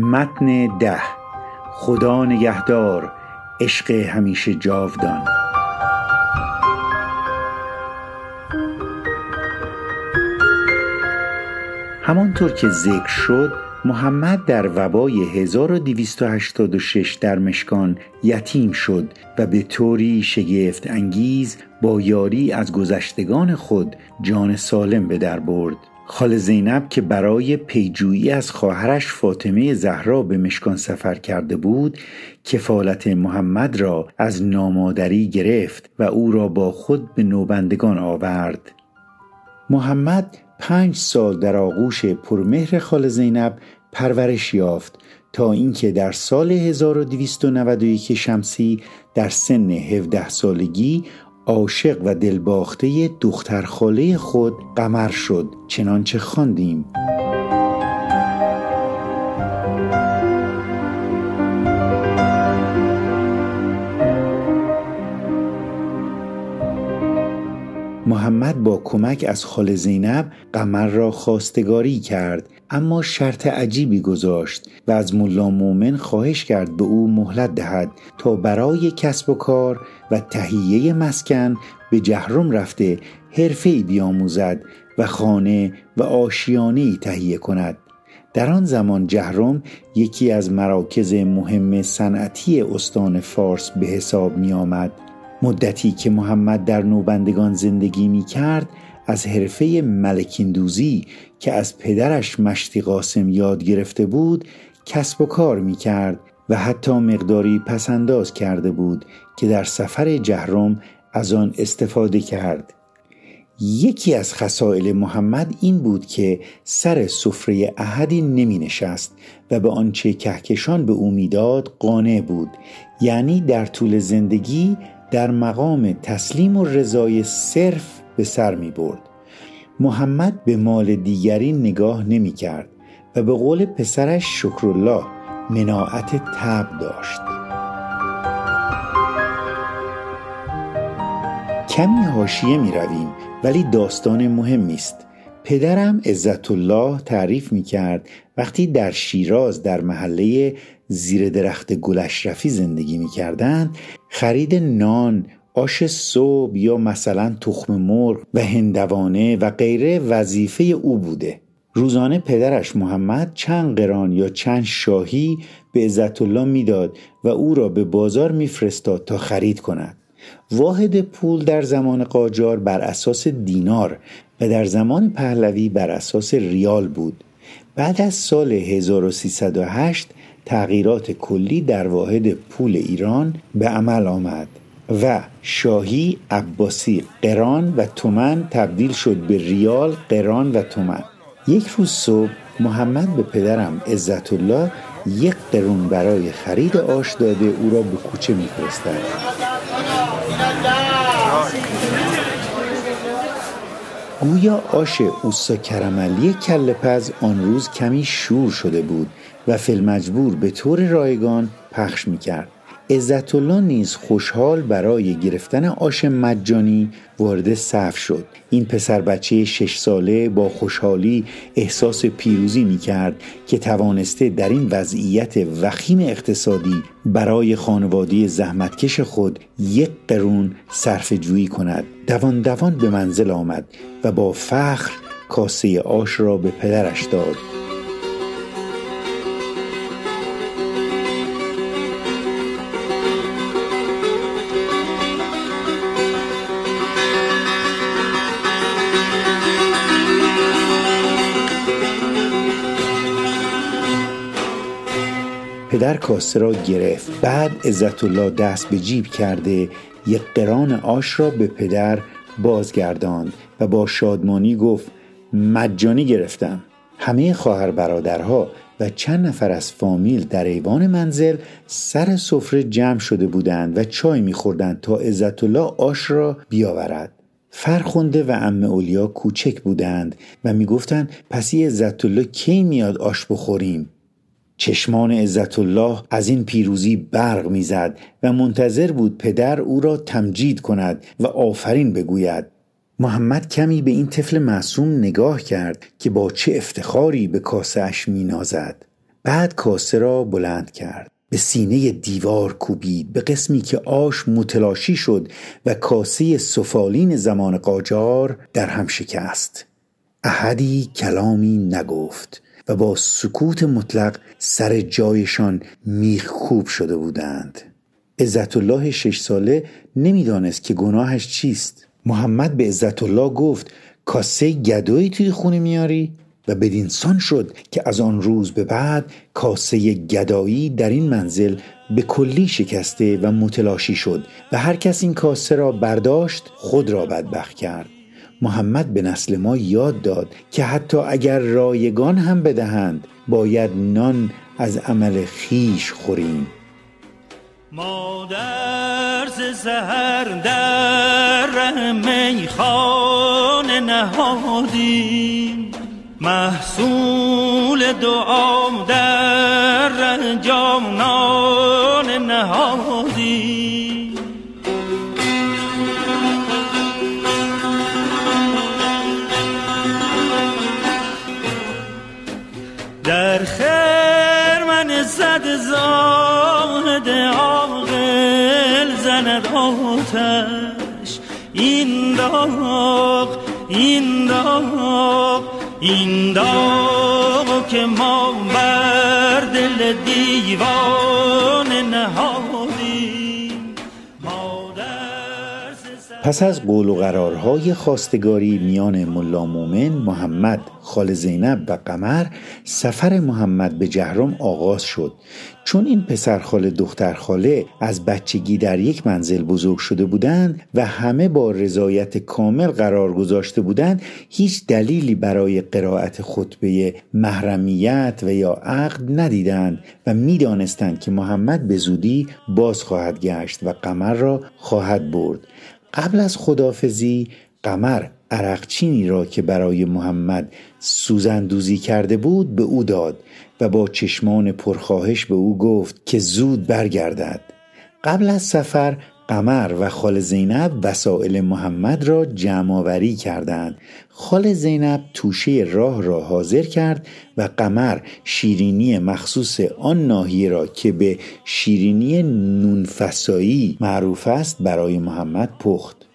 متن ده. خدا نگهدار عشق همیشه جاودان. همانطور که ذکر شد محمد در وبای 1286 در مشکان یتیم شد و به طوری شگفت انگیز با یاری از گذشتگان خود جان سالم به در برد. خال زینب که برای پیجویی از خواهرش فاطمه زهرا به مشکان سفر کرده بود کفالت محمد را از نامادری گرفت و او را با خود به نوبندگان آورد. محمد پنج سال در آغوش پرمهر خال زینب پرورش یافت تا اینکه در سال 1291 شمسی در سن 17 سالگی عاشق و دلباخته دختر خاله خود قمر شد چنانچه خواندیم. محمد با کمک از خال زینب قمر را خواستگاری کرد. اما شرط عجیبی گذاشت و از ملا مومن خواهش کرد به او مهلت دهد تا برای کسب و کار و تهیه مسکن به جهرم رفته حرفه بیاموزد و خانه و آشیانه تهیه کند. در آن زمان جهرم یکی از مراکز مهم صنعتی استان فارس به حساب می آمد مدتی که محمد در نوبندگان زندگی می کرد از حرفه ملکیندوزی که از پدرش مشتی قاسم یاد گرفته بود کسب و کار می کرد و حتی مقداری پسنداز کرده بود که در سفر جهرم از آن استفاده کرد. یکی از خسائل محمد این بود که سر سفره احدی نمی نشست و به آنچه کهکشان به او می‌داد قانع بود یعنی در طول زندگی در مقام تسلیم و رضای صرف به سر می برد. محمد به مال دیگری نگاه نمی کرد و به قول پسرش شکرالله مناعت تب داشت. کمی حاشیه می رویم ولی داستان مهمی است. پدرم عزت الله تعریف می کرد وقتی در شیراز در محله زیر درخت گل اشرفی زندگی می کردند خرید نان آش صبح یا مثلا تخم مرغ و هندوانه و غیره وظیفه او بوده. روزانه پدرش محمد چند قران یا چند شاهی به عزت الله می‌داد و او را به بازار میفرستاد تا خرید کند. واحد پول در زمان قاجار بر اساس دینار و در زمان پهلوی بر اساس ریال بود. بعد از سال 1308 تغییرات کلی در واحد پول ایران به عمل آمد و شاهی عباسی قران و تومن تبدیل شد به ریال قران و تومن. یک روز صبح محمد به پدرم عزت الله یک قرون برای خرید آش داده او را به کوچه میفرستد. گویا آش اوسا کرملی کل پز آن روز کمی شور شده بود و فیلمجبور به طور رایگان پخش می‌کرد. عزت الله نیز خوشحال برای گرفتن آش مجانی وارد صف شد. این پسر بچه شش ساله با خوشحالی احساس پیروزی می کرد که توانسته در این وضعیت وخیم اقتصادی برای خانواده زحمتکش خود یک قرون صرف جویی کند. دوان دوان به منزل آمد و با فخر کاسه آش را به پدرش داد. پدر کاسه را گرفت. بعد عزت الله دست به جیب کرده یک قران آش را به پدر بازگرداند و با شادمانی گفت مجانی گرفتم. همه خواهر برادرها و چند نفر از فامیل در ایوان منزل سر سفره جمع شده بودند و چای میخوردند تا عزت الله آش را بیاورد. فرخنده و ام اولیا کوچک بودند و می‌گفتند پسی عزت الله کی میاد آش بخوریم؟ چشمان عزت الله از این پیروزی برق می‌زد و منتظر بود پدر او را تمجید کند و آفرین بگوید. محمد کمی به این طفل معصوم نگاه کرد که با چه افتخاری به کاسه اش می نازد. بعد کاسه را بلند کرد. به سینه دیوار کوبید به قسمی که آش متلاشی شد و کاسه سفالین زمان قاجار در هم شکست. احدی کلامی نگفت. و با سکوت مطلق سر جایشان میخکوب شده بودند. عزت الله شش ساله نمی‌دانست که گناهش چیست. محمد به عزت الله گفت کاسه گدایی توی خونه میاری؟ و بدینسان شد که از آن روز به بعد کاسه گدایی در این منزل به کلی شکسته و متلاشی شد و هر کس این کاسه را برداشت خود را بدبخت کرد. محمد به نسل ما یاد داد که حتی اگر رایگان هم بدهند باید نان از عمل خیش خوریم. مادر زهر در میخانه نهادیم. محصول دعام در آتش این داغ این داغ این داغ که ما بر دل دیوان پس از قول و قرارهای خواستگاری میان ملا مومن، محمد، خال زینب و قمر سفر محمد به جهرم آغاز شد. چون این پسر خاله دختر خاله از بچگی در یک منزل بزرگ شده بودند و همه با رضایت کامل قرار گذاشته بودند هیچ دلیلی برای قرائت خطبه محرمیت و یا عقد ندیدند و می‌دانستند که محمد به زودی باز خواهد گشت و قمر را خواهد برد. قبل از خدافزی قمر عرقچینی را که برای محمد سوزندوزی کرده بود به او داد و با چشمان پرخواهش به او گفت که زود برگردد. قبل از سفر قمر و خال زینب وسائل محمد را جمعآوری کردند. خال زینب توشه راه را حاضر کرد و قمر شیرینی مخصوص آن ناحیه را که به شیرینی نونفسایی معروف است برای محمد پخت.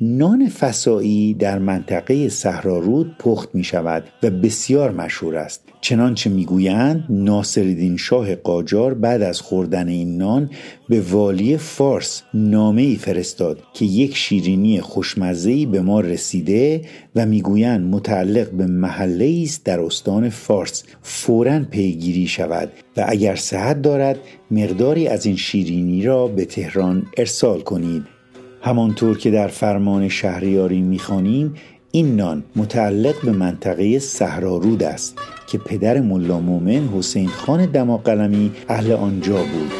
نان فسایی در منطقه صحرارود پخت می شود و بسیار مشهور است. چنانچه می‌گویند ناصرالدین شاه قاجار بعد از خوردن این نان به والی فارس نامه ای فرستاد که یک شیرینی خوشمزه به ما رسیده و می‌گویند متعلق به محله است در استان فارس. فورا پیگیری شود و اگر صحت دارد مقداری از این شیرینی را به تهران ارسال کنید. همانطور که در فرمان شهریاری می‌خوانیم این نان متعلق به منطقه صحرارود است که پدر ملا مومن حسین خان دماقلمی اهل آنجا بود.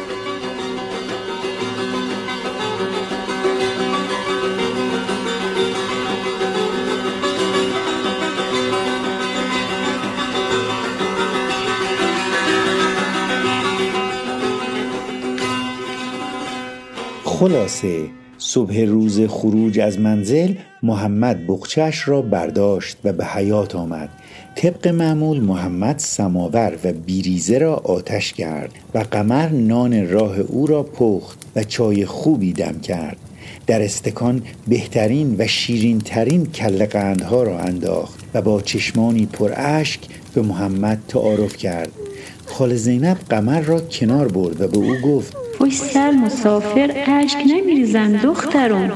خلاصه صبح روز خروج از منزل محمد بخچش را برداشت و به حیات آمد. طبق معمول محمد سماور و بیریزه را آتش کرد و قمر نان راه او را پخت و چای خوبی دم کرد. در استکان بهترین و شیرین ترین کل قندها را انداخت و با چشمانی پر اشک به محمد تعارف کرد. خال زینب قمر را کنار برد و به او گفت پشت سر مسافر اشک نمیریزن دخترم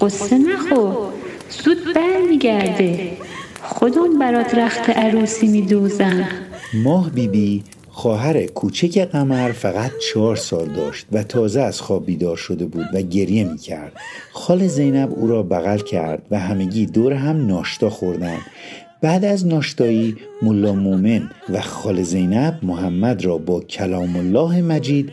قصه نخور زود برمیگرده خودم برات رخت عروسی میدوزن ماه بیبی بی خواهر کوچک قمر فقط چهار سال داشت و تازه از خواب بیدار شده بود و گریه می کرد. خال زینب او را بغل کرد و همگی دور هم ناشتا خوردند. بعد از ناشتایی ملا مومن و خال زینب محمد را با کلام الله مجید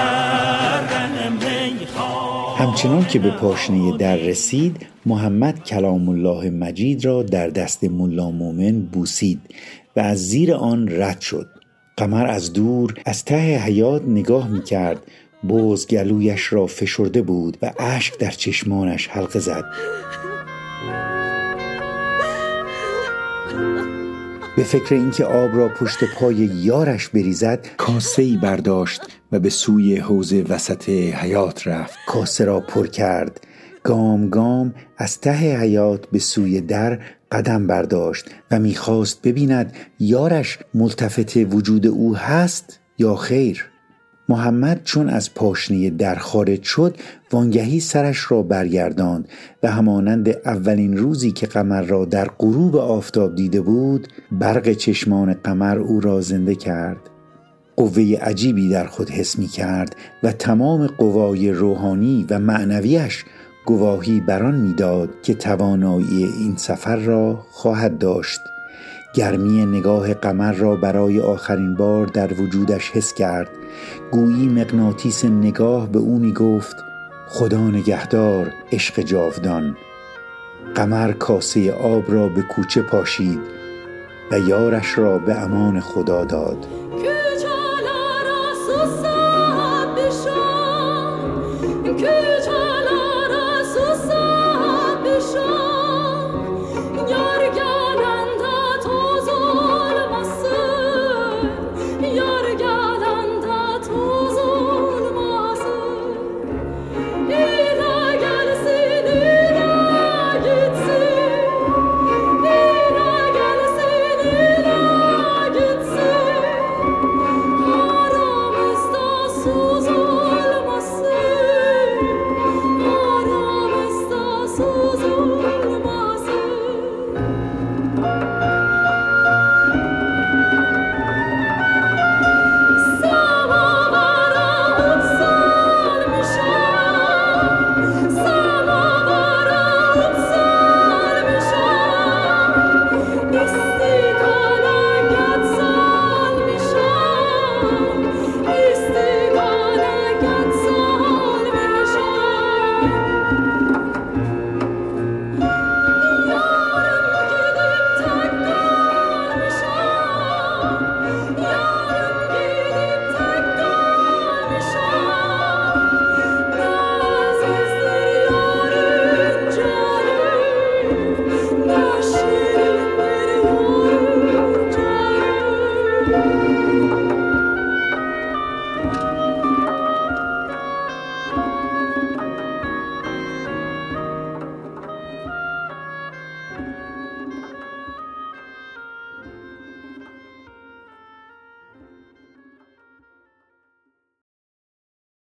همچنان که به پاشنه در رسید محمد کلام الله مجید را در دست ملا مومن بوسید و از زیر آن رد شد. قمر از دور از ته حیات نگاه می کرد بوز گلویش را فشرده بود و اشک در چشمانش حلقه زد. به فکر اینکه آب را پشت پای یارش بریزد کاسه ای برداشت و به سوی حوز وسط حیات رفت. کاسه را پر کرد. گام گام از ته حیات به سوی در قدم برداشت و می‌خواست ببیند یارش ملتفت وجود او هست یا خیر. محمد چون از پاشنه در خارج شد وانگهی سرش را برگرداند و همانند اولین روزی که قمر را در غروب آفتاب دیده بود برق چشمان قمر او را زنده کرد. قوه عجیبی در خود حس می کرد و تمام قوای روحانی و معنویش گواهی بران می‌داد که توانایی این سفر را خواهد داشت. گرمی نگاه قمر را برای آخرین بار در وجودش حس کرد. گویی مغناطیس نگاه به او می گفت خدا نگهدار عشق جاودان. قمر کاسه آب را به کوچه پاشید و یارش را به امان خدا داد.